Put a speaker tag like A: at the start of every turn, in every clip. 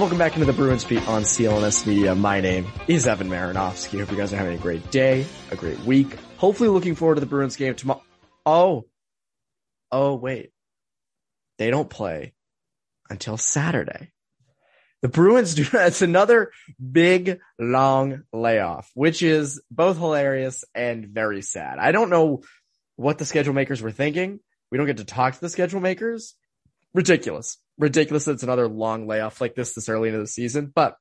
A: Welcome back into the Bruins Beat on CLNS Media. My name is Evan Marinofsky. Hope you guys are having a great day, a great week. Hopefully looking forward to the Bruins game tomorrow. Oh, oh, wait. They don't play until Saturday. The Bruins do, that's another big, long layoff, which is both hilarious and very sad. I don't know what the schedule makers were thinking. We don't get to talk to the schedule makers. Ridiculous ridiculous that it's another long layoff like this this early into the season. But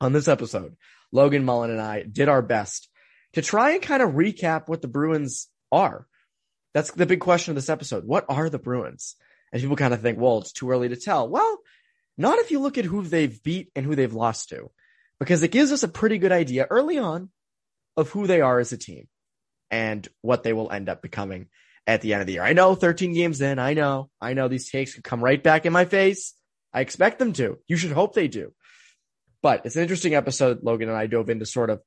A: on this episode, Logan Mullen and I did our best to try and kind of recap what the Bruins are. That's the big question of this episode. What are the Bruins? And people kind of think, well, it's too early to tell. Well, not if you look at who they've beat and who they've lost to, because it gives us a pretty good idea early on of who they are as a team and what they will end up becoming at the end of the year. I know 13 games in. I know, I know these takes could come right back in my face. I expect them to. You should hope they do. But it's an interesting episode. Logan and I dove into sort of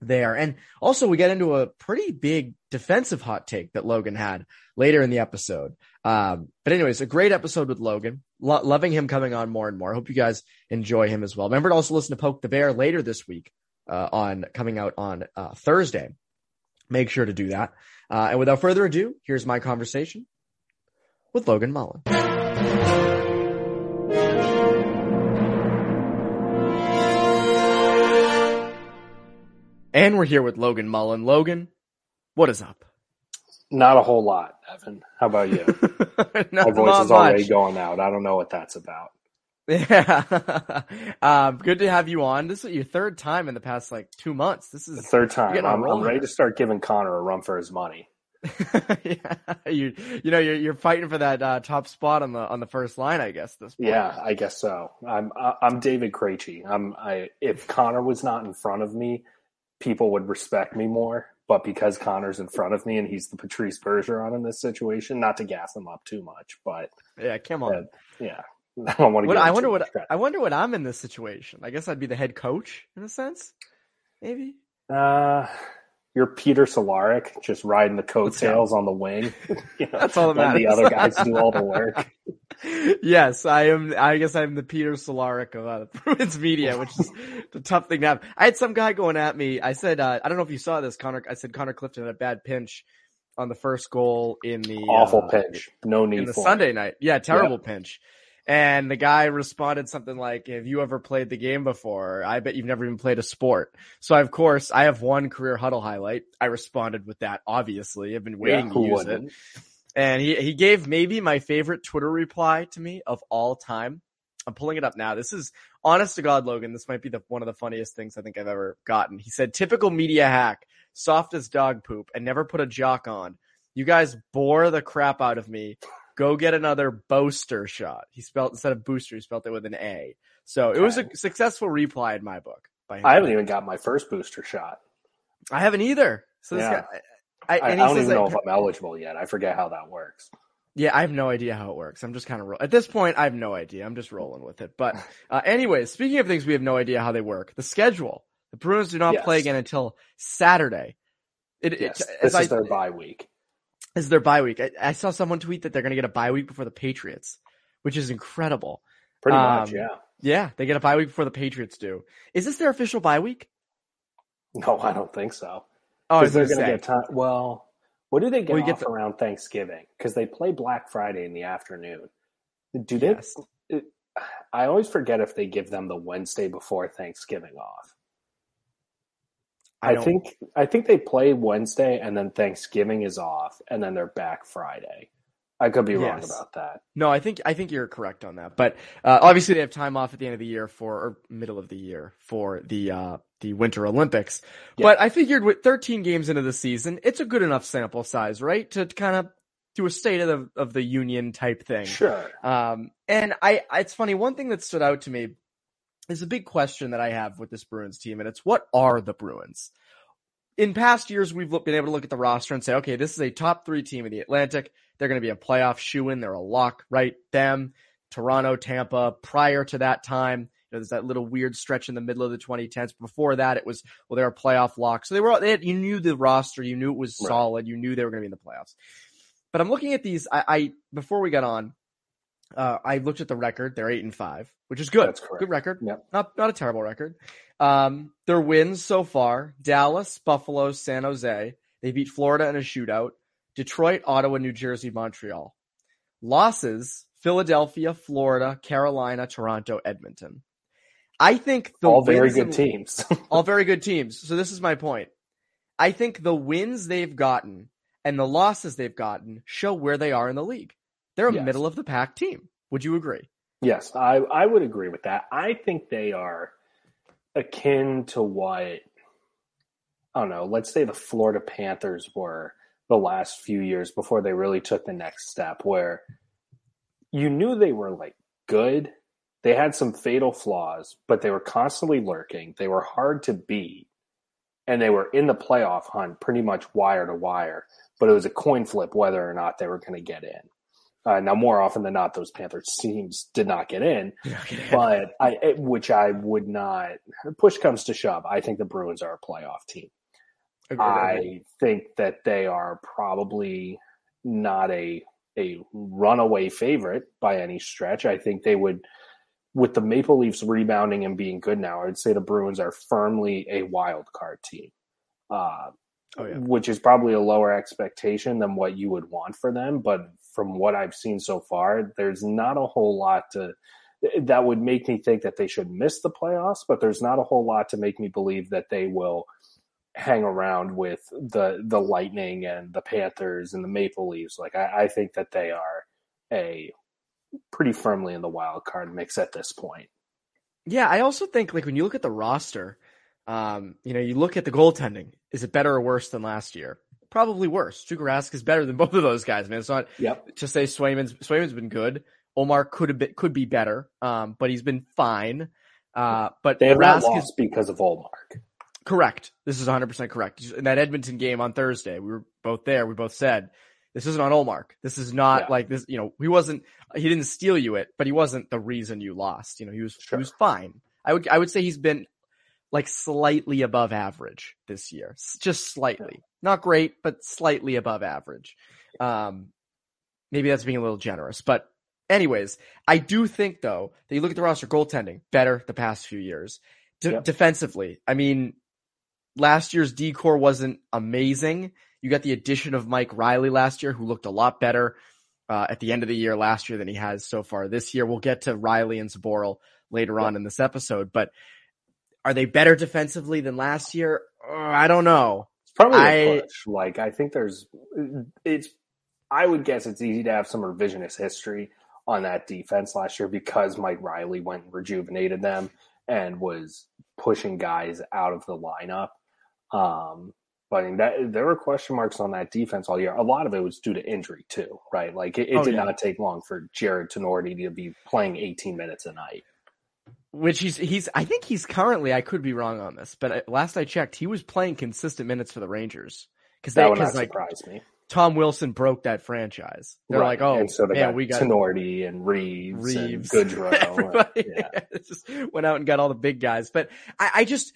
A: there. And also we get into a pretty big defensive hot take that Logan had later in the episode. Um, but anyways, a great episode with Logan. Lo- loving him coming on more and more. I hope you guys enjoy him as well. Remember to also listen to Poke the Bear later this week, uh, on coming out on, uh, Thursday. Make sure to do that. Uh, and without further ado, here's my conversation with Logan Mullen. And we're here with Logan Mullen. Logan, what is up?
B: Not a whole lot, Evan. How about you?
A: not,
B: My voice is already
A: much.
B: going out. I don't know what that's about.
A: Yeah. um, good to have you on. This is your third time in the past like two months. This is
B: The third time. I'm, I'm ready to start giving Connor a run for his money.
A: yeah. You you know you're you're fighting for that uh, top spot on the on the first line, I guess. This point.
B: Yeah, I guess so. I'm I'm David Krejci. I'm I if Connor was not in front of me, people would respect me more. But because Connor's in front of me and he's the Patrice Bergeron in this situation, not to gas him up too much, but
A: yeah. Come on.
B: uh, yeah, I don't want to.
A: What, I wonder what. I wonder what I'm in this situation. I guess I'd be the head coach in a sense, maybe.
B: Uh, you're Peter Cehlarik, just riding the coattails on the wing. You know,
A: That's all that
B: letting the other guys do all the work.
A: yes, I am. I guess I'm the Peter Cehlarik of uh, the Bruins media, which is the tough thing to have. I had some guy going at me. I said, uh, I don't know if you saw this, Connor. I said Connor Clifton had a bad pinch on the first goal in the
B: Awful
A: uh,
B: pinch. No need
A: in the
B: for
A: Sunday
B: it.
A: night. Yeah, terrible pinch. And the guy responded something like, "Have you ever played the game before? I bet you've never even played a sport." So, of course, I have one career Hudl highlight. I responded with that. Obviously, I've been waiting
B: Yeah,
A: to use it.
B: wouldn't?
A: And he he gave maybe my favorite Twitter reply to me of all time. I'm pulling it up now. This is honest to God, Logan. This might be the one of the funniest things I think I've ever gotten. He said, "Typical media hack, soft as dog poop, and never put a jock on. You guys bore the crap out of me. Go get another Boaster shot." He spelled instead of booster, he spelled it with an A. So it was a successful reply in my book.
B: I haven't even got my first booster shot.
A: I haven't either. So this
B: Yeah.
A: guy, I,
B: I, I don't even know if I'm eligible yet. I forget how that works.
A: Yeah, I have no idea how it works. I'm just kind of ro- at this point. I have no idea. I'm just rolling with it. But uh, anyways, speaking of things we have no idea how they work, the schedule. The Bruins do not
B: Yes.
A: play again until Saturday. It, it-
B: Yes,
A: as
B: this
A: I-
B: is their bye week.
A: As their bye week. I, I saw someone tweet that they're going to get a bye week before the Patriots, which is incredible.
B: Pretty much,
A: Um,
B: yeah.
A: Yeah, they get a bye week before the Patriots do. Is this their official bye week?
B: No, I don't think so.
A: Oh,
B: they're
A: going to
B: going to
A: say.
B: get time. Well, what do they get
A: Well, get
B: off
A: the-
B: around Thanksgiving? Because they play Black Friday in the afternoon. Do they?
A: Yes.
B: it- I always forget if they give them the Wednesday before Thanksgiving off. I,
A: don't-
B: think I think they play Wednesday and then Thanksgiving is off and then they're back Friday. I could be wrong about that.
A: No, I think I think you're correct on that. But uh, obviously, they have time off at the end of the year for or middle of the year for the uh, the Winter Olympics.
B: Yeah.
A: But I figured with 13 games into the season, it's a good enough sample size, right, to kind of do a state of the of the union type thing.
B: Sure.
A: Um, and I, I- it's funny. One thing that stood out to me is a big question that I have with this Bruins team, and it's what are the Bruins? In past years, we've been able to look at the roster and say, okay, this is a top three team in the Atlantic. They're going to be a playoff shoe in. They're a lock, right? Them, Toronto, Tampa. Prior to that time, you know, there's that little weird stretch in the middle of the 2010s. Before that, it was well, they're a playoff lock. So they were. They had, you knew the roster. You knew it was
B: Right.
A: solid. You knew they were going to be in the playoffs. But I'm looking at these. I, I before we got on, uh, I looked at the record. They're eight and five, which is good.
B: That's correct.
A: Good record.
B: Yep.
A: Not not a terrible record. Um, their wins so far: Dallas, Buffalo, San Jose. They beat Florida in a shootout. Detroit, Ottawa, New Jersey, Montreal. Losses: Philadelphia, Florida, Carolina, Toronto, Edmonton. I think the
B: All very good teams.
A: all very good teams. So this is my point. I think the wins they've gotten and the losses they've gotten show where they are in the league. They're a
B: Yes.
A: middle of the pack team. Would you agree?
B: Yes, I, I would agree with that. I think they are akin to what I don't know, let's say the Florida Panthers were the last few years before they really took the next step where you knew they were like good. They had some fatal flaws, but they were constantly lurking. They were hard to beat. And they were in the playoff hunt pretty much wire to wire, but it was a coin flip whether or not they were going to get in. Uh, now, more often than not, those Panthers teams did not get in, but I, it- which I would not. Push comes to shove, I think the Bruins are a playoff team.
A: Agreed, agreed.
B: I think that they are probably not a a runaway favorite by any stretch. I think they would, with the Maple Leafs rebounding and being good now, I would say the Bruins are firmly a wild card team. Uh,
A: Oh, yeah.
B: which is probably a lower expectation than what you would want for them. But from what I've seen so far, there's not a whole lot to that would make me think that they should miss the playoffs. But there's not a whole lot to make me believe that they will hang around with the the Lightning and the Panthers and the Maple Leafs. Like I, I think that they are a pretty firmly in the wild card mix at this point.
A: Yeah, I also think like when you look at the roster, um, you know, you look at the goaltending. Is it better or worse than last year? Probably worse. Tuukka Rask is better than both of those guys, man. It's not
B: Yep.
A: to say Swayman's Swayman's been good. Omar could have been could be better, um, but he's been fine. Uh, but
B: They
A: Rask is
B: because of Ullmark.
A: Correct. This is 100% correct. In that Edmonton game on Thursday, we were both there. We both said, this isn't on Ullmark. This is not
B: Yeah.
A: like this, you know, he wasn't, he didn't steal you it, but he wasn't the reason you lost. You know, he was,
B: Sure.
A: he was fine. I would, I would say he's been like slightly above average this year. Just slightly. Not great, but slightly above average. Um, maybe that's being a little generous, but anyways, I do think though that you look at the roster goaltending better the past few years.
B: Yep.
A: Defensively, I mean, last year's D corps wasn't amazing. You got the addition of Mike Reilly last year, who looked a lot better uh, at the end of the year last year than he has so far this year. We'll get to Reilly and Zboril later on in this episode, but are they better defensively than last year? Uh, I don't know.
B: Probably
A: I-
B: push. Like I think there's, it's. I would guess it's easy to have some revisionist history on that defense last year because Mike Reilly went and rejuvenated them and was pushing guys out of the lineup. Um, but I mean, that there were question marks on that defense all year. A lot of it was due to injury too, right? Like it, it
A: Oh,
B: did
A: yeah.
B: not take long for Jared Tinordi to be playing 18 minutes a night.
A: Which he's he's I think he's currently I could be wrong on this, but last I checked, he was playing consistent minutes for the Rangers because
B: That would not
A: like
B: surprise me.
A: Tom Wilson broke that franchise. They're
B: Right.
A: like, oh,
B: and so they
A: man,
B: got
A: we got
B: Tinordi and Reaves,
A: Reaves,
B: and Goodrow.
A: Everybody
B: yeah.
A: just went out and got all the big guys. But I, I just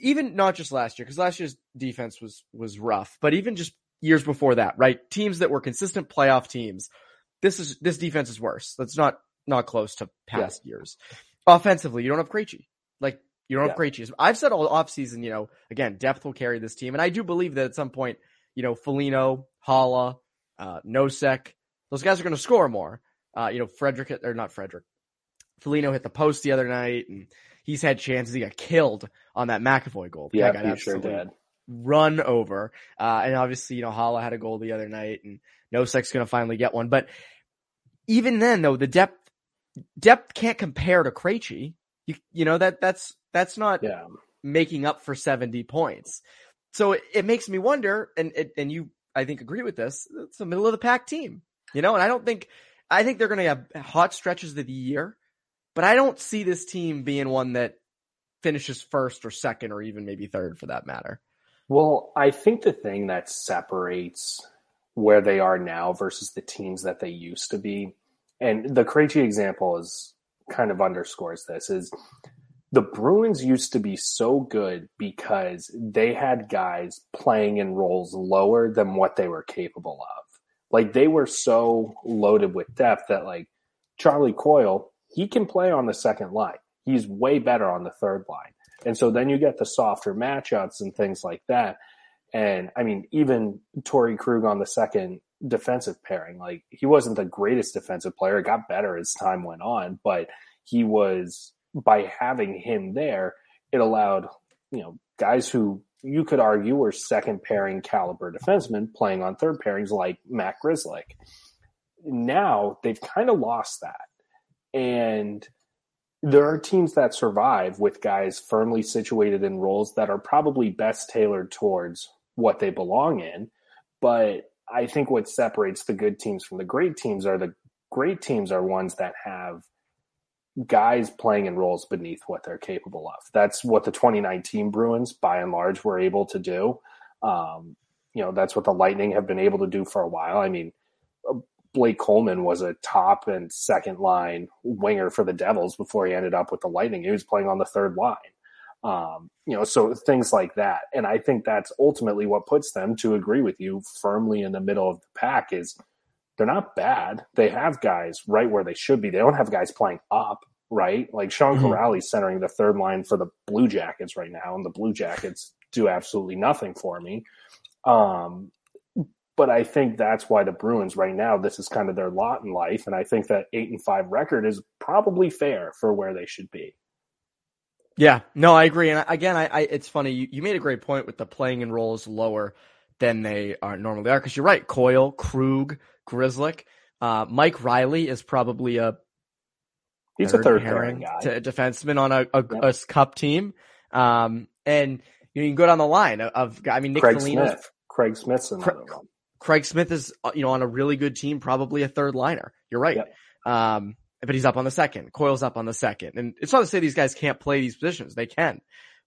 A: even not just last year because last year's defense was was rough, but even just years before that, right? Teams that were consistent playoff teams. This is this defense is worse. That's not not close to past years. Offensively, you don't have Krejci. Like you don't have Krejci. I've said all offseason, you know, again, depth will carry this team, and I do believe that at some point, you know, Foligno, Haula, uh, Nosek, those guys are going to score more. Uh, you know, Frederic or not Frederic. Foligno hit the post the other night, and he's had chances. He got killed on that McAvoy goal.
B: Yeah,
A: got
B: he sure
A: absolutely
B: did.
A: run over. Uh, and obviously, you know, Haula had a goal the other night, and Nosek's going to finally get one. But even then, though, the depth depth can't compare to Krejci. You you know that that's that's not
B: Yeah.
A: making up for 70 points. So it, it makes me wonder, and it, and you, I think, agree with this. It's the middle of the pack team, you know, and I don't think, I think they're going to have hot stretches of the year, but I don't see this team being one that finishes first or second or even maybe third for that matter.
B: Well, I think the thing that separates where they are now versus the teams that they used to be, and the Krejci example is kind of underscores this, is the Bruins used to be so good because they had guys playing in roles lower than what they were capable of. Like they were so loaded with depth that like Charlie Coyle, he can play on the second line. He's way better on the third line. And so then you get the softer matchups and things like that. And I mean, even Torrey Krug on the second defensive pairing, like he wasn't the greatest defensive player. It got better as time went on, but he was by having him there, it allowed, you know, guys who you could argue were second pairing caliber defensemen playing on third pairings like Matt Grzelcyk. Now they've kind of lost that. And there are teams that survive with guys firmly situated in roles that are probably best tailored towards what they belong in. But I think what separates the good teams from the great teams are the great teams are ones that have guys playing in roles beneath what they're capable of. That's what the 2019 Bruins, by and large, were able to do. Um, you know, that's what the Lightning have been able to do for a while. I mean, Blake Coleman was a top and second line winger for the Devils before he ended up with the Lightning. He was playing on the third line. Um, you know, so things like that. And I think that's ultimately what puts them, to agree with you, firmly in the middle of the pack is they're not bad. They have guys right where they should be. They don't have guys playing up, right? Like Sean
A: Mhm.
B: Kuraly's centering the third line for the Blue Jackets right now, and the Blue Jackets do absolutely nothing for me. Um, but I think that's why the Bruins right now, this is kind of their lot in life. And I think that eight and five record is probably fair for where they should be.
A: Yeah, no, I agree. And again, I, I it's funny. You, you made a great point with the playing in roles lower than they are normally are. Because you're right, Coyle, Krug, Grzelcyk, uh, Mike Reilly is probably a
B: He's a third pairing guy.
A: to defenseman on a, a,
B: Yep.
A: a cup team. Um, and you, know, you can go down the line of, I mean, Nick
B: Craig
A: Foligno's-
B: Smith. Craig Smith's another
A: Cra-
B: one.
A: Craig Smith is, uh, you know, on a really good team, probably a third liner. You're right.
B: Yep.
A: Um, but he's up on the second. Coyle's up on the second. And it's not to say these guys can't play these positions. They can.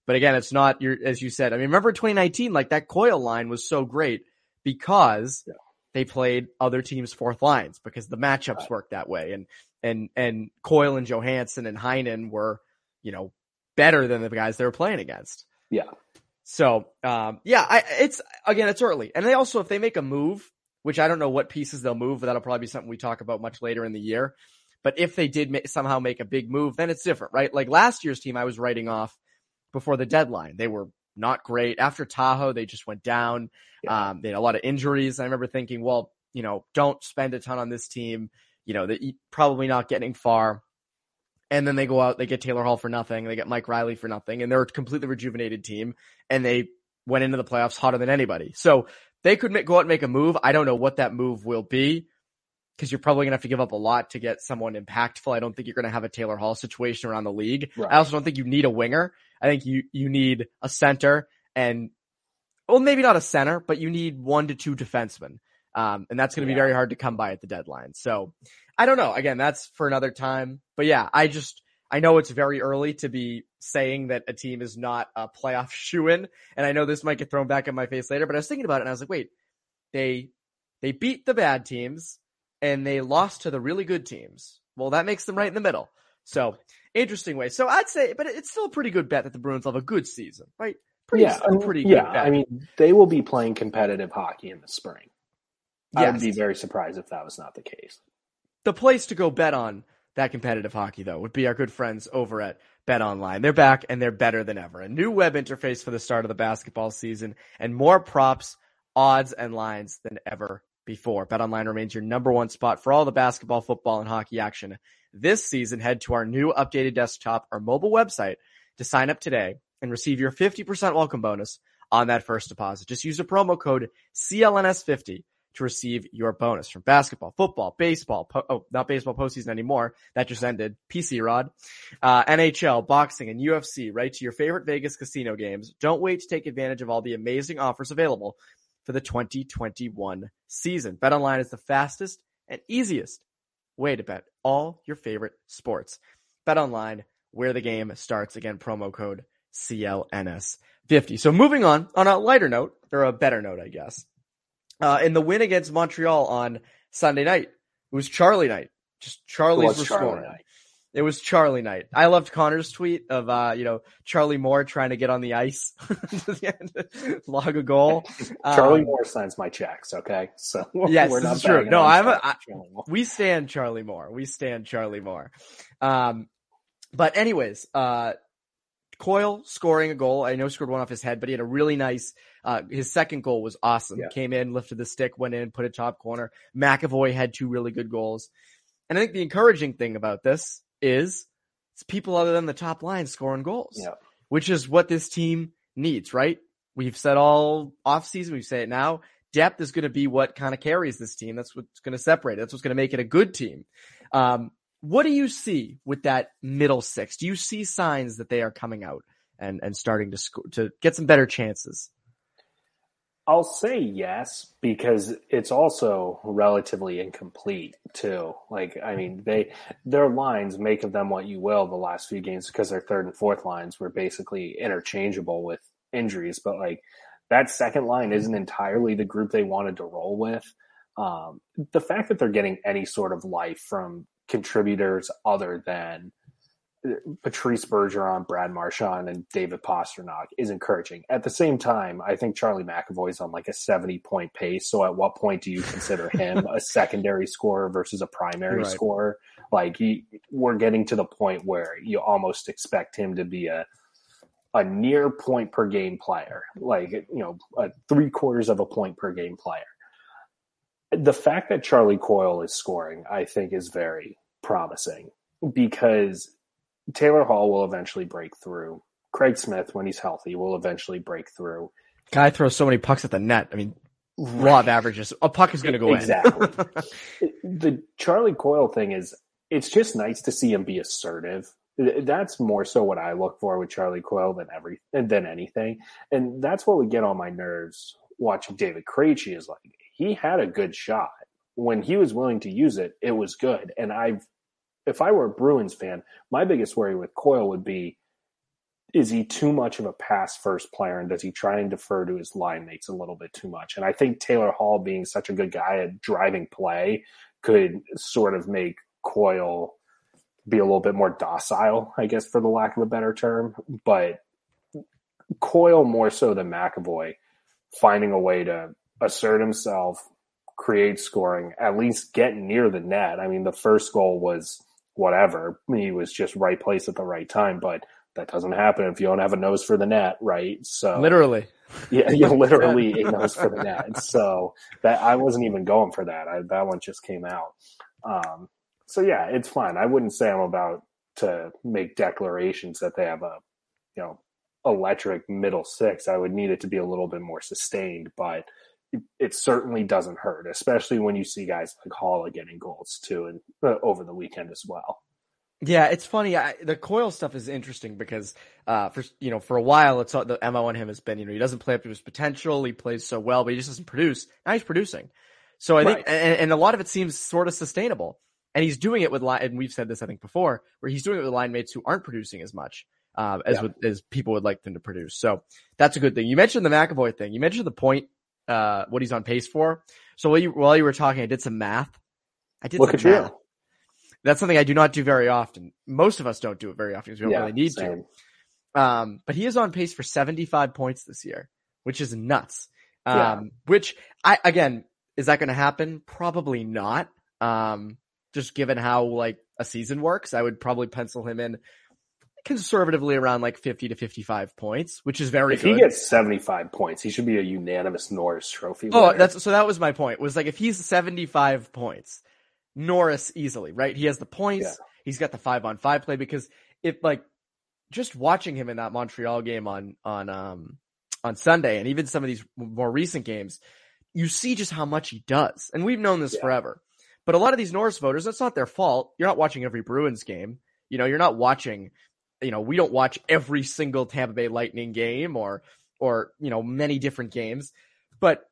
A: But again, it's not your, as you said, I mean, remember 2019, like that Coyle line was so great because
B: Yeah.
A: they played other teams' fourth lines because the matchups
B: Right.
A: worked that way. And, and, and Coyle and Johansson and Heinen were, you know, better than the guys they were playing against.
B: Yeah.
A: So, um, yeah, I, it's again, it's early, and they also, if they make a move, which I don't know what pieces they'll move, but that'll probably be something we talk about much later in the year. But if they did ma- somehow make a big move, then it's different, right? Like last year's team, I was writing off before the deadline. They were not great after Tahoe. They just went down.
B: Yeah.
A: Um, they had a lot of injuries. I remember thinking, well, you know, don't spend a ton on this team. You know, that probably not getting far. And then they go out, they get Taylor Hall for nothing, they get Mike Reilly for nothing, and they're a completely rejuvenated team, and they went into the playoffs hotter than anybody. So they could make, go out and make a move. I don't know what that move will be because you're probably gonna have to give up a lot to get someone impactful. I don't think you're gonna have a Taylor Hall situation around the league.
B: Right.
A: I also don't think you need a winger. I think you you need a center and well, maybe not a center, but you need one to two defensemen. Um, and that's going to be very hard to come by at the deadline. So I don't know. Again, that's for another time. But yeah, I just, I know it's very early to be saying that a team is not a playoff shoe in. And I know this might get thrown back in my face later, but I was thinking about it and I was like, wait, they They beat the bad teams and they lost to the really good teams. Well, that makes them right in the middle. So interesting way. So I'd say, but it's still a pretty good bet that the Bruins have a good season, right? Pretty,
B: yeah,
A: a pretty
B: yeah.
A: good bet.
B: I mean, they will be playing competitive hockey in the spring. I would be very surprised if that was not the case.
A: the place to go bet on that competitive hockey though would be our good friends over at Bet Online. They're back and they're better than ever. A new web interface for the start of the basketball season and more props, odds, and lines than ever before. BetOnline remains your number one spot for all the basketball, football, and hockey action. This season, head to our new updated desktop or mobile website to sign up today and receive your 50% welcome bonus on that first deposit. Just use the promo code CLNS50 to receive your bonus from basketball, football, baseball, po- oh, not baseball postseason anymore. That just ended. PC Rod, uh, NHL, boxing, and UFC, right to your favorite Vegas casino games. Don't wait to take advantage of all the amazing offers available for the 2021 season. BetOnline is the fastest and easiest way to bet all your favorite sports. BetOnline, where the game starts. Again, promo code CLNS50. So moving on, on a lighter note, or a better note, I guess. Uh, in the win against Montreal on Sunday night, it was Charlie night. Just Charlie's
B: was Charlie night.
A: It was Charlie night. I loved Connor's tweet of uh, you know, Charlie Moore trying to get on the ice to the end, log a goal.
B: Charlie
A: Um,
B: Moore signs my checks, okay? So
A: Yes,
B: we're
A: this
B: not
A: is true. No, I'm a- we stand Charlie Moore. We stand Charlie Moore. Um, but anyways, uh, Coyle scoring a goal. I know he scored one off his head, but he had a really nice. Uh, his second goal was awesome.
B: Yeah.
A: Came in, lifted the stick, went in, put it top corner. McAvoy had two really good goals, and I think the encouraging thing about this is it's people other than the top line scoring goals,
B: Yeah.
A: which is what this team needs. Right? We've said all off season. We say it now. Depth is going to be what kind of carries this team. That's what's going to separate. it. That's what's going to make it a good team. Um, what do you see with that middle six? Do you see signs that they are coming out and, and starting to score, to get some better chances?
B: I'll say yes because it's also relatively incomplete too. Like, I mean, they their lines make of them what you will the last few games because their third and fourth lines were basically interchangeable with injuries. But like that second line isn't entirely the group they wanted to roll with. Um, the fact that they're getting any sort of life from contributors other than Patrice Bergeron, Brad Marchand, and David Pastrnak is encouraging. At the same time, I think Charlie McAvoy's on like a 70 point pace. So at what point do you consider him a secondary scorer versus a primary
A: Right.
B: scorer? Like he, we're getting to the point where you almost expect him to be a a near point per game player, like you know, a three quarters of a point per game player. The fact that Charlie Coyle is scoring, I think, is very promising because Taylor Hall will eventually break through. Craig Smith, when he's healthy, will eventually break through.
A: Guy throws so many pucks at the net. I mean, law of averages. A puck is going to go in.
B: Exactly.
A: in.
B: the Charlie Coyle thing is it's just nice to see him be assertive. That's more so what I look for with Charlie Coyle than every than anything, and that's what would get on my nerves watching David Krejci. Is like he had a good shot when he was willing to use it. It was good, and I've if I were a Bruins fan, my biggest worry with Coyle would be is he too much of a pass first player and does he try and defer to his line mates a little bit too much? And I think Taylor Hall being such a good guy at driving play could sort of make Coyle be a little bit more docile, I guess, for the lack of a better term. But Coyle more so than McAvoy finding a way to assert himself, create scoring, at least get near the net. I mean, the first goal was whatever. He was just right place at the right time, but that doesn't happen if you don't have a nose for the net, right? So
A: Literally.
B: yeah, you literally a nose for the net. So that I wasn't even going for that. I, that one just came out. Um, so yeah, it's fine. I wouldn't say I'm about to make declarations that they have a, you know, electric middle six. I would need it to be a little bit more sustained, but it, certainly doesn't hurt, especially when you see guys like Haula getting goals too, and uh, over the weekend as well.
A: Yeah, it's funny. I, the Coyle stuff is interesting because, uh, for you know, for a while, it's all- the mo on him has been, you know, he doesn't play up to his potential. He plays so well, but he just doesn't produce. Now he's producing. So I think, and, and a lot of it seems sort of sustainable. And he's doing it with line, and we've said this, I think, before, where he's doing it with line mates who aren't producing as much uh, as
B: Yeah.
A: with, as people would like them to produce. So that's a good thing. You mentioned the McAvoy thing. You mentioned the point uh, what he's on pace for. So while you, while you were talking, I did some math. I did
B: Look
A: some
B: at you.
A: math. That's something I do not do very often. Most of us don't do it very often because we don't
B: Yeah,
A: really need
B: same.
A: to. Um, but he is on pace for 75 points this year, which is nuts. Um,
B: Yeah.
A: which I, again, is that going to happen? Probably not. Um, just given how like a season works, I would probably pencil him in conservatively around like 50 to 55 points, which is very
B: If
A: good.
B: he gets 75 points, he should be a unanimous Norris Trophy.
A: Oh, that's so that was my point. Was like if he's 75 points, Norris easily, right? He has the points.
B: Yeah.
A: He's got the 5 on 5 play because if like just watching him in that Montreal game on on um on Sunday and even some of these more recent games, you see just how much he does. And we've known this
B: Yeah.
A: forever. But a lot of these Norris voters, that's not their fault. You're not watching every Bruins game. You know, you're not watching, you know, we don't watch every single Tampa Bay Lightning game or or, you know, many different games. But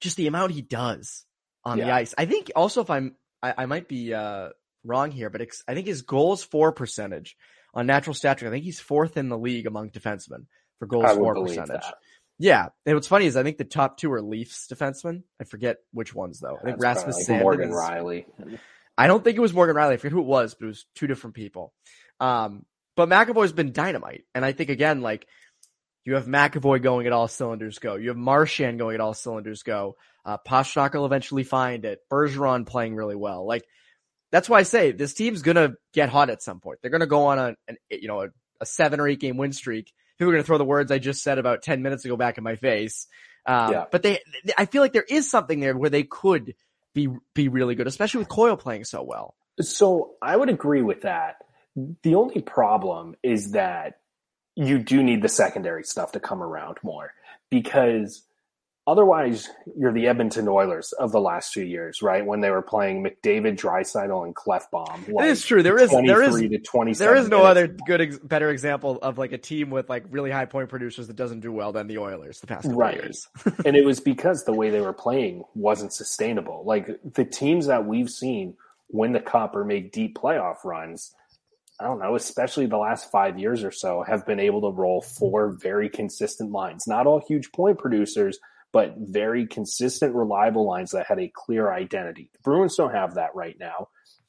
A: just the amount he does on the ice. I think also if I'm I, I might be uh wrong here, but I think his goals for percentage on natural stat trick, I think he's fourth in the league among defensemen for goals for percentage.
B: that.
A: Yeah, and what's funny is I think the top two are Leafs defensemen. I forget which ones though. I think
B: That's
A: Rasmus
B: like Morgan
A: is-
B: Riley.
A: I don't think it was Morgan Rielly. I forget who it was, but it was two different people. Um, but McAvoy's been dynamite, and I think again, like you have McAvoy going at all cylinders go. You have Marchand going at all cylinders go. Uh, will eventually find it. Bergeron playing really well. Like that's why I say this team's gonna get hot at some point. They're gonna go on a, an you know a, a seven or eight game win streak. People are gonna throw the words I just said about ten minutes ago back in my face. Um,
B: Yeah.
A: But they, I feel like there is something there where they could be be really good, especially with Coyle playing so well.
B: So I would agree with that. The only problem is that you do need the secondary stuff to come around more because otherwise you're the Edmonton Oilers of the last two years, right? When they were playing McDavid, Draisaitl, and Klefbom.
A: It is true. There is there is
B: 23 to 27
A: there is no other good ex- better example of like a team with like really high point producers that doesn't do well than the Oilers the past
B: Right.
A: years.
B: and it was because the way they were playing wasn't sustainable. Like the teams that we've seen win the cup or make deep playoff runs, I don't know, especially the last five years or so, have been able to roll four very consistent lines. Not all huge point producers, but very consistent, reliable lines that had a clear identity. The Bruins don't have that right now.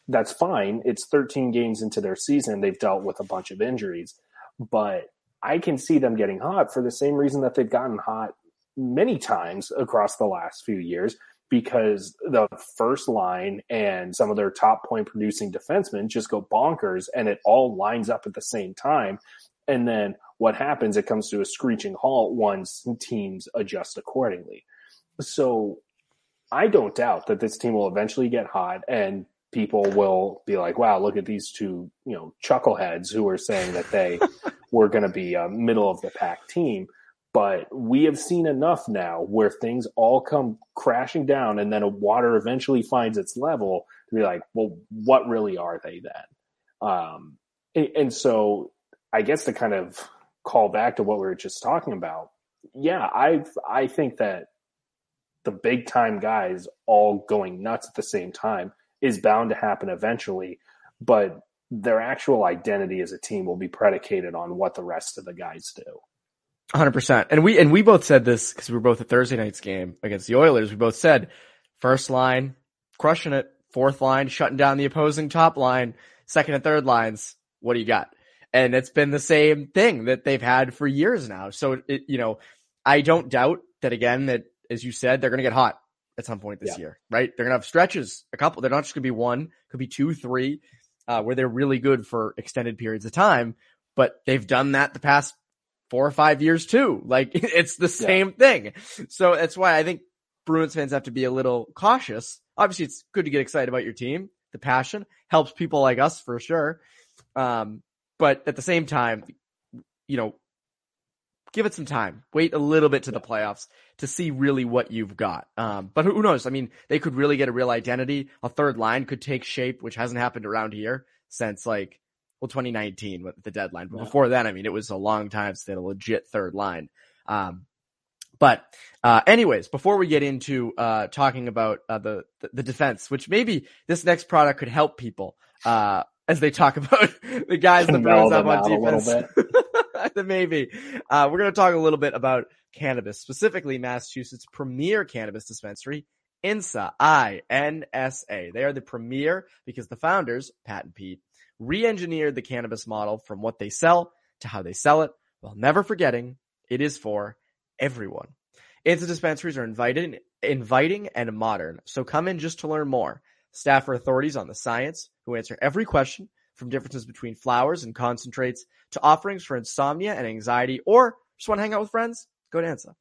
B: That's fine. It's 13 games into their season. They've dealt with a bunch of injuries, but I can see them getting hot for the same reason that they've gotten hot many times across the last few years because the first line and some of their top point producing defensemen just go bonkers and it all lines up at the same time. And then what happens? It comes to a screeching halt once teams adjust accordingly. So I don't doubt that this team will eventually get hot and people will be like, wow, look at these two, you know, chuckleheads who are saying that they were going to be a middle of the pack team. But we have seen enough now where things all come crashing down and then a water eventually finds its level to be like, well, what really are they then? Um, and, and so I guess to kind of call back to what we were just talking about, yeah, I I think that the big time guys all going nuts at the same time is bound to happen eventually, but their actual identity as a team will be predicated on what the rest of the guys do.
A: Hundred percent. And we and we both said this because we were both at Thursday night's game against the Oilers. We both said first line crushing it, fourth line shutting down the opposing top line, second and third lines. What do you got? And it's been the same thing that they've had for years now. So it, you know, I don't doubt that again. That as you said, they're going to get hot at some point this
B: Yeah.
A: year, right? They're going to have stretches, a couple. They're not just going to be one, could be two, three, uh, where they're really good for extended periods of time. But they've done that the past four or five years too. Like it's the same thing. So that's why I think Bruins fans have to be a little cautious. Obviously, it's good to get excited about your team. The passion helps people like us for sure. Um, but at the same time, you know, give it some time. Wait a little bit to the playoffs to see really what you've got. Um, but who who knows? I mean, they could really get a real identity. A third line could take shape, which hasn't happened around here since like well 2019 with the deadline. But
B: Yeah.
A: before then, I mean, it was a long time since they had a legit third line. Um, but uh, anyways, before we get into uh, talking about uh, the, the defense, which maybe this next product could help people uh, as they talk about the guys the Bruins have on
B: out a little
A: defense. maybe uh, we're going to talk a little bit about cannabis, specifically Massachusetts' premier cannabis dispensary, INSA, I-N-S-A. They are the premier because the founders, Pat and Pete, re-engineered the cannabis model from what they sell to how they sell it while never forgetting it is for everyone. INSA dispensaries are invited, inviting and modern, so come in just to learn more. Staff are authorities on the science who answer every question from differences between flowers and concentrates to offerings for insomnia and anxiety or just want to hang out with friends? Go to INSA.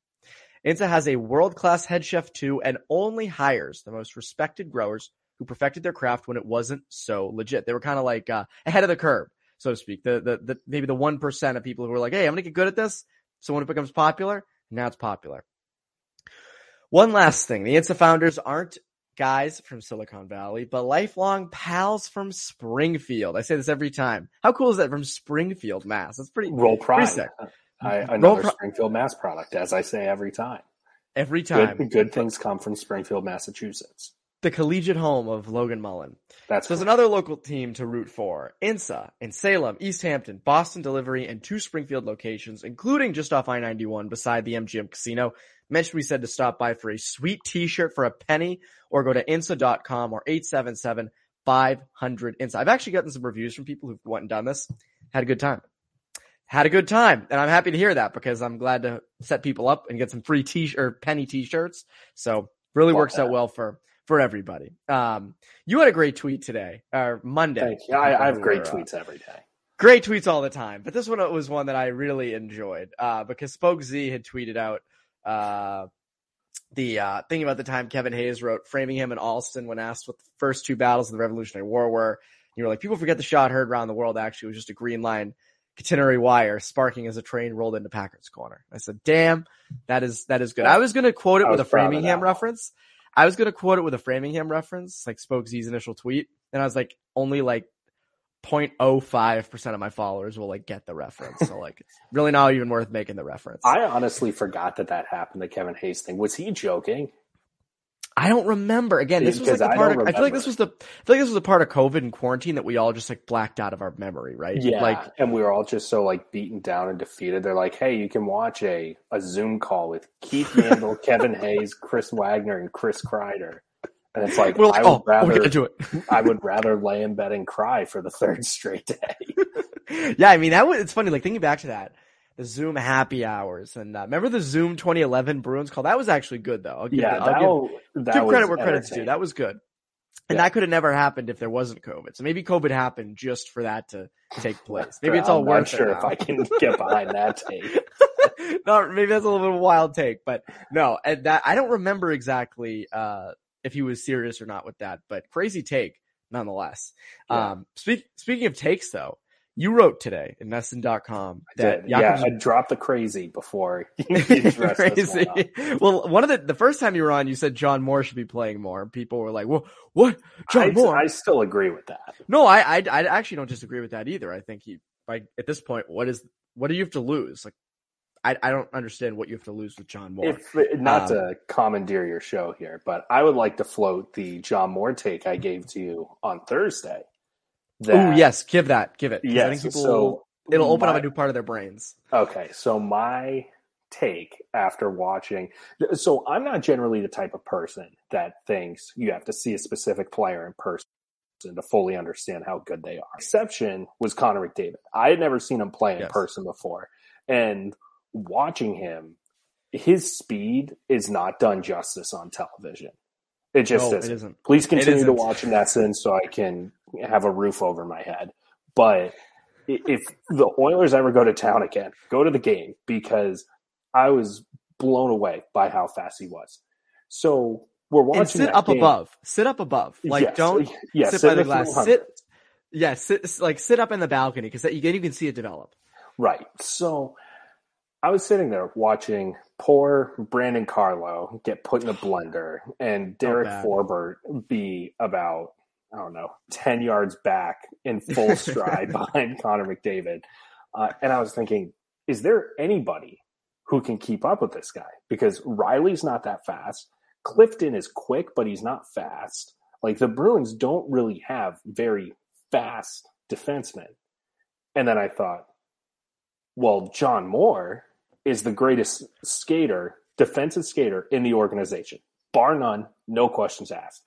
A: INSA has a world-class head chef too and only hires the most respected growers who perfected their craft when it wasn't so legit. They were kind of like uh, ahead of the curve, so to speak. The, the, the maybe the 1% of people who were like, hey, I'm going to get good at this. So when it becomes popular, now it's popular. One last thing. The INSA founders aren't guys from Silicon Valley, but lifelong pals from Springfield. I say this every time. How cool is that from Springfield, Mass? That's pretty
B: roll pride.
A: Pretty.
B: I, another Pro- Springfield, Mass product, as I say every time.
A: Every time,
B: good, good things come from Springfield, Massachusetts.
A: The collegiate home of Logan Mullen.
B: That's
A: so there's another local team to root for. INSA in Salem, East Hampton, Boston Delivery, and two Springfield locations, including just off I-91 beside the MGM Casino. Mentioned we said to stop by for a sweet t-shirt for a penny or go to insa.com or 877 500 INSA. I've actually gotten some reviews from people who've went and done this. Had a good time. Had a good time. And I'm happy to hear that because I'm glad to set people up and get some free t or penny t-shirts. So really works out well for, for everybody. Um, you had a great tweet today or Monday.
B: I, I have great
A: uh,
B: tweets every day.
A: great tweets all the time, but this one was one that I really enjoyed uh, because Spoked Z had tweeted out uh, the uh, thing about the time Kevin Hayes wrote Framingham and Allston when asked what the first two battles of the Revolutionary War were. You were like, people forget the shot heard around the world actually was just a green line catenary wire sparking as a train rolled into Packard's corner. I said, damn, that is, that is good. I was going to quote it with a
B: was proud of
A: Framingham reference. I was to quote it with a Framingham reference, like Spoked Z's initial tweet. And I was like, only like 0.05% of my followers will like get the reference. So like, really not even worth making the reference.
B: I honestly forgot that that happened, the Kevin Hayes thing. Was he joking?
A: I don't remember. Again, this was like the
B: I
A: part. Of, I feel like this was the. I feel like this was a part of COVID and quarantine that we all just like blacked out of our memory, right?
B: Yeah.
A: Like,
B: and we were all just so like beaten down and defeated. They're like, hey, you can watch a, a Zoom call with Keith Mandel, Kevin Hayes, Chris Wagner, and Chris Kreider. And it's like,
A: we're like,
B: I oh, would
A: oh,
B: rather
A: get into it.
B: I would rather lay in bed and cry for the third straight day.
A: yeah, I mean that was. It's funny. Like thinking back to that, the Zoom happy hours, and uh, remember the Zoom 2011 Bruins call. That was actually good though. I'll give,
B: yeah,
A: I'll
B: that,
A: give,
B: that
A: give
B: was
A: credit where credit's due. That was good. And
B: Yeah.
A: that could have never happened if there wasn't COVID. So maybe COVID happened just for that to take place. Maybe it's
B: I'm
A: all
B: not
A: worth
B: sure
A: it.
B: if. I can get behind that take.
A: no, maybe that's a little bit of a wild take, but no, and that I don't remember exactly uh if he was serious or not with that, but crazy take nonetheless.
B: Yeah.
A: Um speak, speaking of takes though, you wrote today in NESN.com that
B: yeah, I dropped the crazy before this one
A: crazy. Well, one of the the first time you were on, you said John Moore should be playing more. People were like, "Well, what? John
B: I,
A: Moore?"
B: I still agree with that.
A: No, I, I, I actually don't disagree with that either. I think he, like, at this point, what is, what do you have to lose? Like, I, I don't understand what you have to lose with John Moore.
B: If not
A: Um,
B: to commandeer your show here, but I would like to float the John Moore take I gave to you on Thursday.
A: Oh yes, give that, give it. 'cause I
B: yes.
A: think people,
B: so
A: it'll open up a new part of their brains.
B: Okay, so my take after watching so I'm not generally the type of person that thinks you have to see a specific player in person to fully understand how good they are. Exception was Connor McDavid. I had never seen him play in
A: Yes.
B: person before. And watching him, his speed is not done justice on television. It just
A: no,
B: isn't.
A: it isn't.
B: Please continue to
A: isn't.
B: watch NESN so I can have a roof over my head. But if the Oilers ever go to town again, go to the game because I was blown away by how fast he was. So we're watching
A: And sit up
B: game.
A: above. Sit up above. Like,
B: Yes,
A: don't
B: yes,
A: sit
B: sit
A: by the glass. Sit, yeah, sit, like, sit up in the balcony because you, you can see it develop.
B: Right. So I was sitting there watching poor Brandon Carlo get put in a blender and Derek. Forbort be about, I don't know, 10 yards back in full stride behind Connor McDavid. Uh, and I was thinking, is there anybody who can keep up with this guy? Because Reilly's not that fast. Clifton is quick, but he's not fast. Like the Bruins don't really have very fast defensemen. And then I thought, well, John Moore is the greatest skater, defensive skater in the organization, bar none, no questions asked.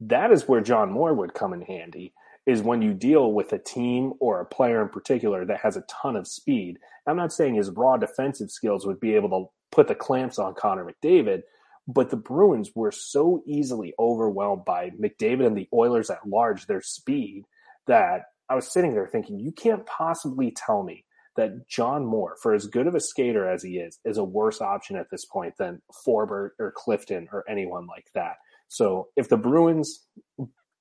B: That is where John Moore would come in handy is when you deal with a team or a player in particular that has a ton of speed. I'm not saying his raw defensive skills would be able to put the clamps on Connor McDavid, but the Bruins were so easily overwhelmed by McDavid and the Oilers at large, their speed, that I was sitting there thinking, you can't possibly tell me that John Moore, for as good of a skater as he is, is a worse option at this point than Forbort or Clifton or anyone like that. So if the Bruins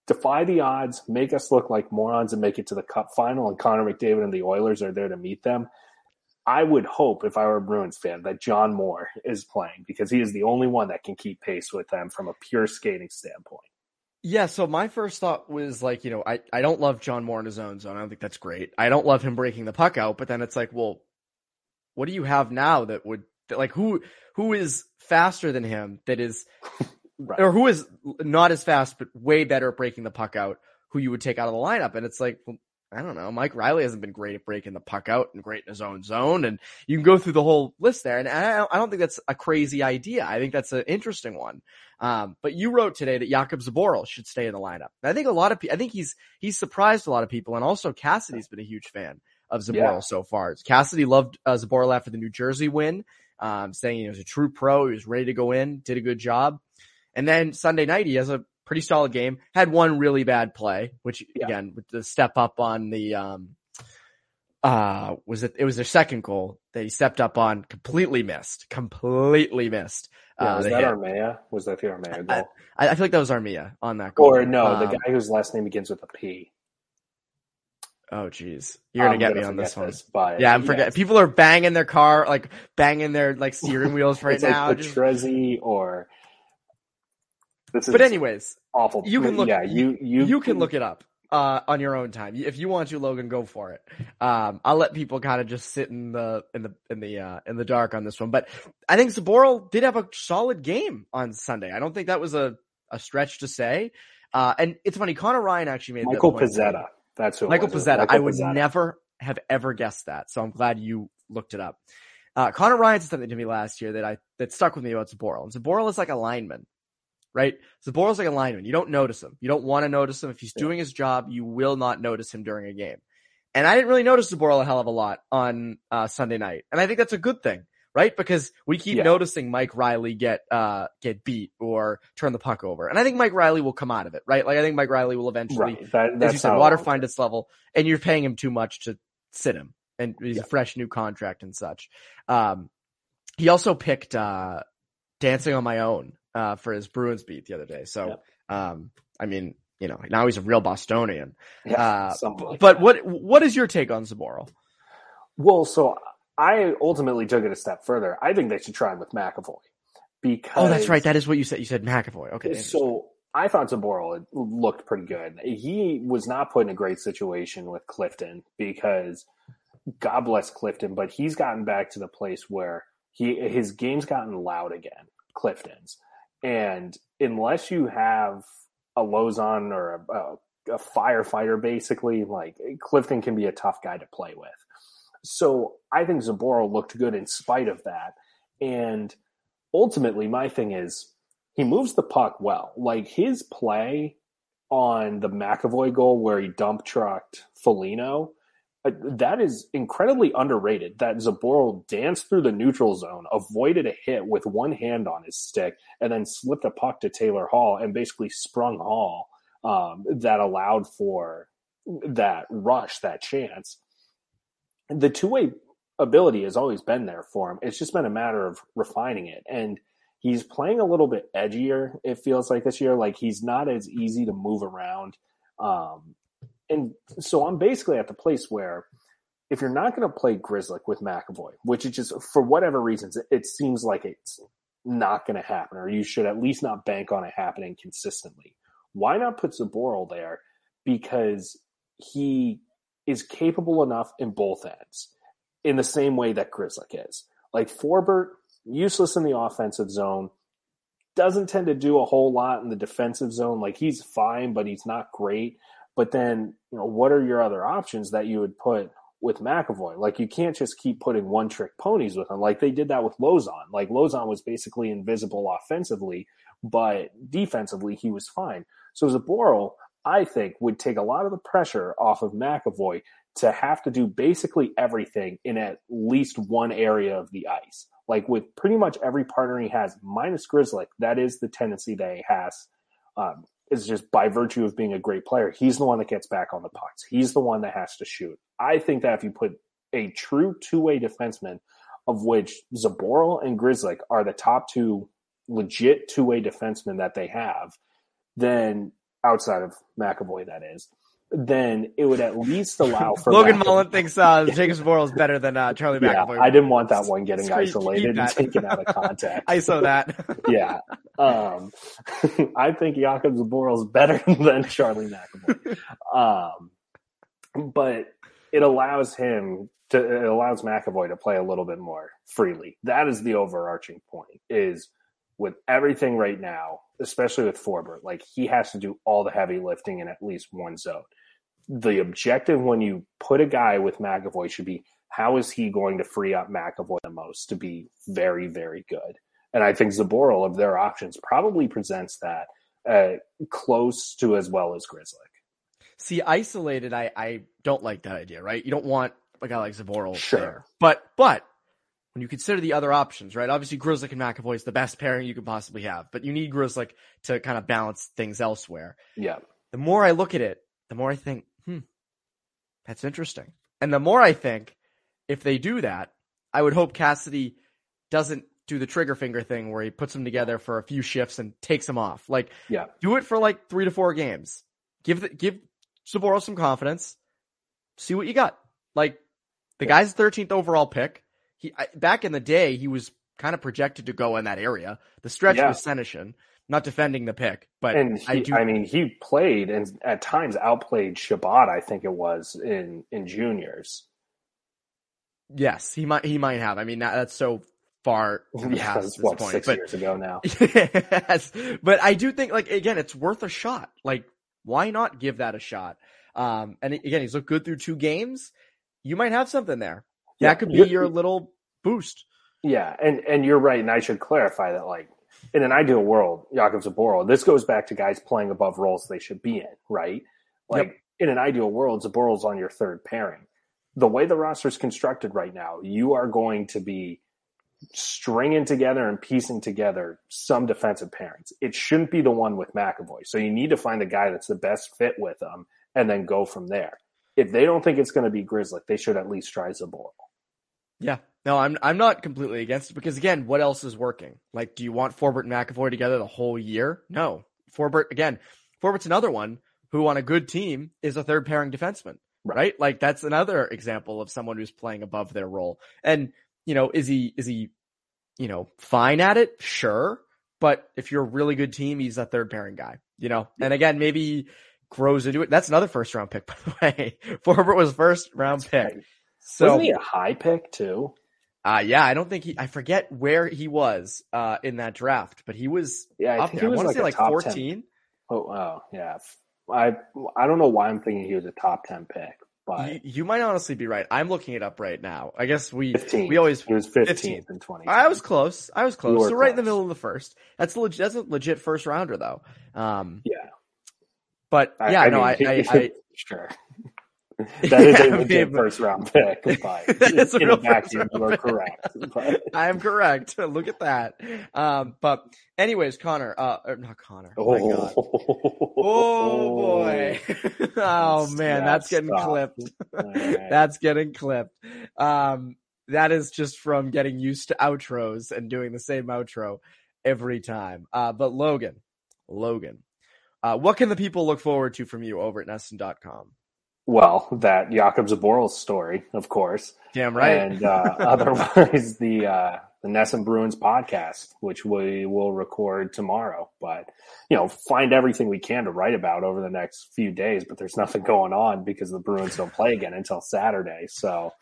B: defy the odds, make us look like morons, and make it to the Cup final, and Connor McDavid and the Oilers are there to meet them. I would hope, if I were a Bruins fan, that John Moore is playing because he is the only one that can keep pace with them from a pure skating standpoint.
A: Yeah, so my first thought was like, you know, I, I don't love John Moore in his own zone. I don't think that's great. I don't love him breaking the puck out, but then it's like, well, what do you have now that would like who who is faster than him that is right. or who is not as fast but way better at breaking the puck out who you would take out of the lineup and it's like well, I don't know. Mike Reilly hasn't been great at breaking the puck out and great in his own zone. And you can go through the whole list there. And I don't think that's a crazy idea. I think that's an interesting one. Um, but you wrote today that Jakub Zboril should stay in the lineup. I think a lot of people, I think he's, he's surprised a lot of people. And also Cassidy's been a huge fan of Zboril yeah. so far. Cassidy loved uh, Zboril after the New Jersey win, um, saying he was a true pro. He was ready to go in, did a good job. And then Sunday night, he has a pretty solid game. Had one really bad play, which yeah. again, with the step up on the, um, uh, was it, it was their second goal that he stepped up on, completely missed, completely missed.
B: Yeah, uh, was that hit. Armia? Was that the Armia goal?
A: I, I, feel like that was Armia on that goal.
B: Or no, um, the guy whose last name begins with a P.
A: Oh geez, you're gonna I'm get gonna me on this one. This, yeah, I'm forgetting. Yes. People are banging their car, like banging their like steering wheels right now.
B: Like Petruzzi or
A: but anyways,
B: awful.
A: You can look.
B: Yeah, you you
A: you can look it up uh, on your own time if you want to. Logan, go for it. Um, I'll let people kind of just sit in the in the in the uh, in the dark on this one. But I think Zboril did have a solid game on Sunday. I don't think that was a a stretch to say. Uh, and it's funny. Connor Ryan actually made
B: Michael Pezzetta. That's who
A: Michael
B: Pezzetta.
A: I would Pezzetta. never have ever guessed that. So I'm glad you looked it up. Uh, Connor Ryan said something to me last year that I that stuck with me about Zboril. And is like a lineman right? Zboril's like a lineman. You don't notice him. You don't want to notice him. If he's doing his job, you will not notice him during a game. And I didn't really notice Zboril a hell of a lot on uh, Sunday night, and I think that's a good thing, right? Because we keep yeah. noticing Mike Reilly get uh, get beat or turn the puck over, and I think Mike Reilly will come out of it, right? Like I think Mike Reilly will eventually, right. that, as you said, water find its level, and you're paying him too much to sit him, and he's yeah. a fresh new contract and such. Um, he also picked uh, Dancing on My Own uh, for his Bruins beat the other day. So, um, I mean, you know, now he's a real Bostonian. Yeah, uh, like but that. what what is your take on Zboril?
B: Well, so I ultimately took it a step further. I think they should try him with McAvoy because
A: oh, that's right. That is what you said. You said McAvoy. Okay,
B: so I thought Zboril looked pretty good. He was not put in a great situation with Clifton because God bless Clifton, but he's gotten back to the place where he his game's gotten loud again. Clifton's and unless you have a Lauzon or a, a, a firefighter, basically, like Clifton can be a tough guy to play with. So I think Zboril looked good in spite of that. And ultimately, my thing is he moves the puck well. Like his play on the McAvoy goal where he dump trucked Foligno uh, that is incredibly underrated. That Zboril danced through the neutral zone, avoided a hit with one hand on his stick, and then slipped a puck to Taylor Hall and basically sprung Hall um, that allowed for that rush, that chance. The two way ability has always been there for him. It's just been a matter of refining it. And he's playing a little bit edgier, it feels like this year. Like he's not as easy to move around. Um, and so I'm basically at the place where if you're not going to play Grzelcyk with McAvoy, which is just for whatever reasons, it, it seems like it's not going to happen, or you should at least not bank on it happening consistently. Why not put Zboril there? Because he is capable enough in both ends, in the same way that Grzelcyk is. Like Forbort, useless in the offensive zone, doesn't tend to do a whole lot in the defensive zone. Like he's fine, but he's not great. But then, you know, what are your other options that you would put with McAvoy. Like you can't just keep putting one trick ponies with him. Like they did that with Lauzon. Like Lauzon was basically invisible offensively, but defensively he was fine. So Zboril, I think, would take a lot of the pressure off of McAvoy to have to do basically everything in at least one area of the ice. Like with pretty much every partner he has, minus Grizzly, that is the tendency that he has. Um, is just by virtue of being a great player, he's the one that gets back on the pucks. He's the one that has to shoot. I think that if you put a true two way defenseman, of which Zboril and Grzelcyk are the top two legit two way defensemen that they have, then outside of McAvoy, that is, then it would at least allow for
A: Logan
B: McAvoy.
A: Mullen thinks uh, Jakub Zboril is better than uh, Charlie
B: Yeah,
A: McAvoy.
B: I didn't want that one getting isolated and taken out of context.
A: I saw that.
B: yeah. Um, I think Jakub Zboril is better than Charlie McAvoy. Um, but it allows him to, it allows McAvoy to play a little bit more freely. That is the overarching point is with everything right now, especially with Forbort, like he has to do all the heavy lifting in at least one zone. The objective when you put a guy with McAvoy should be how is he going to free up McAvoy the most to be very, very good? And I think Zboril of their options probably presents that uh, close to as well as Grzelcyk.
A: See, isolated, I, I don't like that idea, right? You don't want a guy like Zboril
B: Sure.
A: there. But but when you consider the other options, right? Obviously, Grzelcyk and McAvoy is the best pairing you could possibly have, but you need Grzelcyk to kind of balance things elsewhere.
B: Yeah.
A: The more I look at it, the more I think, that's interesting. And the more I think, if they do that, I would hope Cassidy doesn't do the trigger finger thing where he puts them together for a few shifts and takes them off. Like,
B: Yeah.
A: do it for like three to four games. Give the, give Saboros some confidence. See what you got. Like the
B: Yeah.
A: guy's 13th overall pick. He I, back in the day he was kind of projected to go in that area. The stretch
B: Yeah.
A: was Senyshyn, not defending the pick, but
B: and he,
A: I
B: I, mean, he played and at times outplayed Chabot. I think it was in in juniors.
A: yes, he might he might have. I mean that, that's so far
B: Yeah,
A: past
B: that's what
A: this point,
B: six
A: but
B: years ago now.
A: yes, but I do think like again, it's worth a shot. Like, why not give that a shot? Um, and again, he's looked good through two games. You might have something there.
B: Yeah,
A: That could be your little boost.
B: Yeah, and and you're right, and I should clarify that. Like in an ideal world, Jakub Zboril. This goes back to guys playing above roles they should be in, right? Like
A: Yep.
B: in an ideal world, Zboril's on your third pairing. The way the roster's constructed right now, you are going to be stringing together and piecing together some defensive pairings. It shouldn't be the one with McAvoy. So you need to find the guy that's the best fit with them and then go from there. If they don't think it's going to be Grizzly, they should at least try Zaboral.
A: Yeah. No, I'm I'm not completely against it because again, what else is working? Like, do you want Forbort and McAvoy together the whole year? No. Forbort again, Forbort's another one who on a good team is a third pairing defenseman.
B: Right.
A: Right. Like that's another example of someone who's playing above their role. And, you know, is he is he, you know, fine at it? Sure. But if you're a really good team, he's a third pairing guy. You know? And again, maybe he grows into it. That's another first round pick, by the way. Forbert was first round pick.
B: Right.
A: So
B: Wasn't he a high pick too?
A: Uh, yeah, I don't think he, I forget where he was, uh, in that draft, but he was
B: Yeah, I think
A: there.
B: he
A: I
B: was
A: to
B: like
A: say like
B: top 10.
A: 14.
B: Oh, oh, yeah. I I don't know why I'm thinking he was a top ten pick, but
A: You, you might honestly be right. I'm looking it up right now. I guess we,
B: 15.
A: we always,
B: he was
A: 15th.
B: fifteenth in twenty.
A: I was close. I was close. So right in the middle of the first. That's a legit, that's a legit first rounder though. Um,
B: yeah.
A: but yeah, no, I,
B: mean,
A: I, I,
B: sure. That is a legit first round pick,
A: That is a
B: in
A: real
B: a vacuum, you are correct. But,
A: I am correct. Look at that. Um, but anyways, Connor, uh, or not Connor. Oh, my God. Oh boy. oh man, that's getting
B: Stop.
A: clipped.
B: Right.
A: That's getting clipped. Um, that is just from getting used to outros and doing the same outro every time. Uh, but Logan, Logan, uh, what can the people look forward to from you over at NESN.com?
B: Well, that Jakub Zboril's story, of course.
A: Damn right.
B: And uh, otherwise, the uh, the NESN Bruins podcast, which we will record tomorrow. But you know, find everything we can to write about over the next few days. But there's nothing going on because the Bruins don't play again until Saturday. So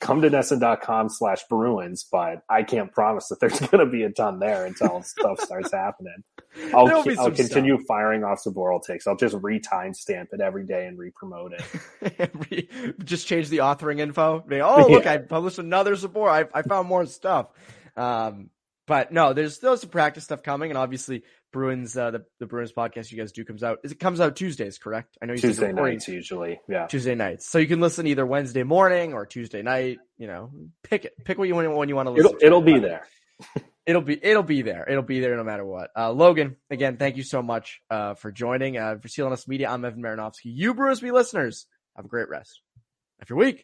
B: come to NESN.com slash Bruins. But I can't promise that there's going to be a ton there until stuff starts happening. I'll, I'll
A: some
B: continue firing off Zboril takes. I'll just re-time stamp it every day and re-promote it.
A: Re- Just change the authoring info. Oh, look,
B: Yeah.
A: I published another support. I, I found more stuff. Um, but no, there's still some practice stuff coming, and obviously Bruins, uh, the, the Bruins podcast you guys do comes out. It comes out Tuesdays, correct? I know you
B: Tuesday nights usually. Yeah.
A: Tuesday nights, so you can listen either Wednesday morning or Tuesday night. You know, pick it, pick what you want when you want to listen.
B: It'll
A: to
B: it'll be there.
A: It'll be it'll be there. It'll be there no matter what. Uh, Logan, again, thank you so much uh, for joining. Uh, for CLNS Media, I'm Evan Marinofsky. You Bruins Beat listeners, have a great rest of your week.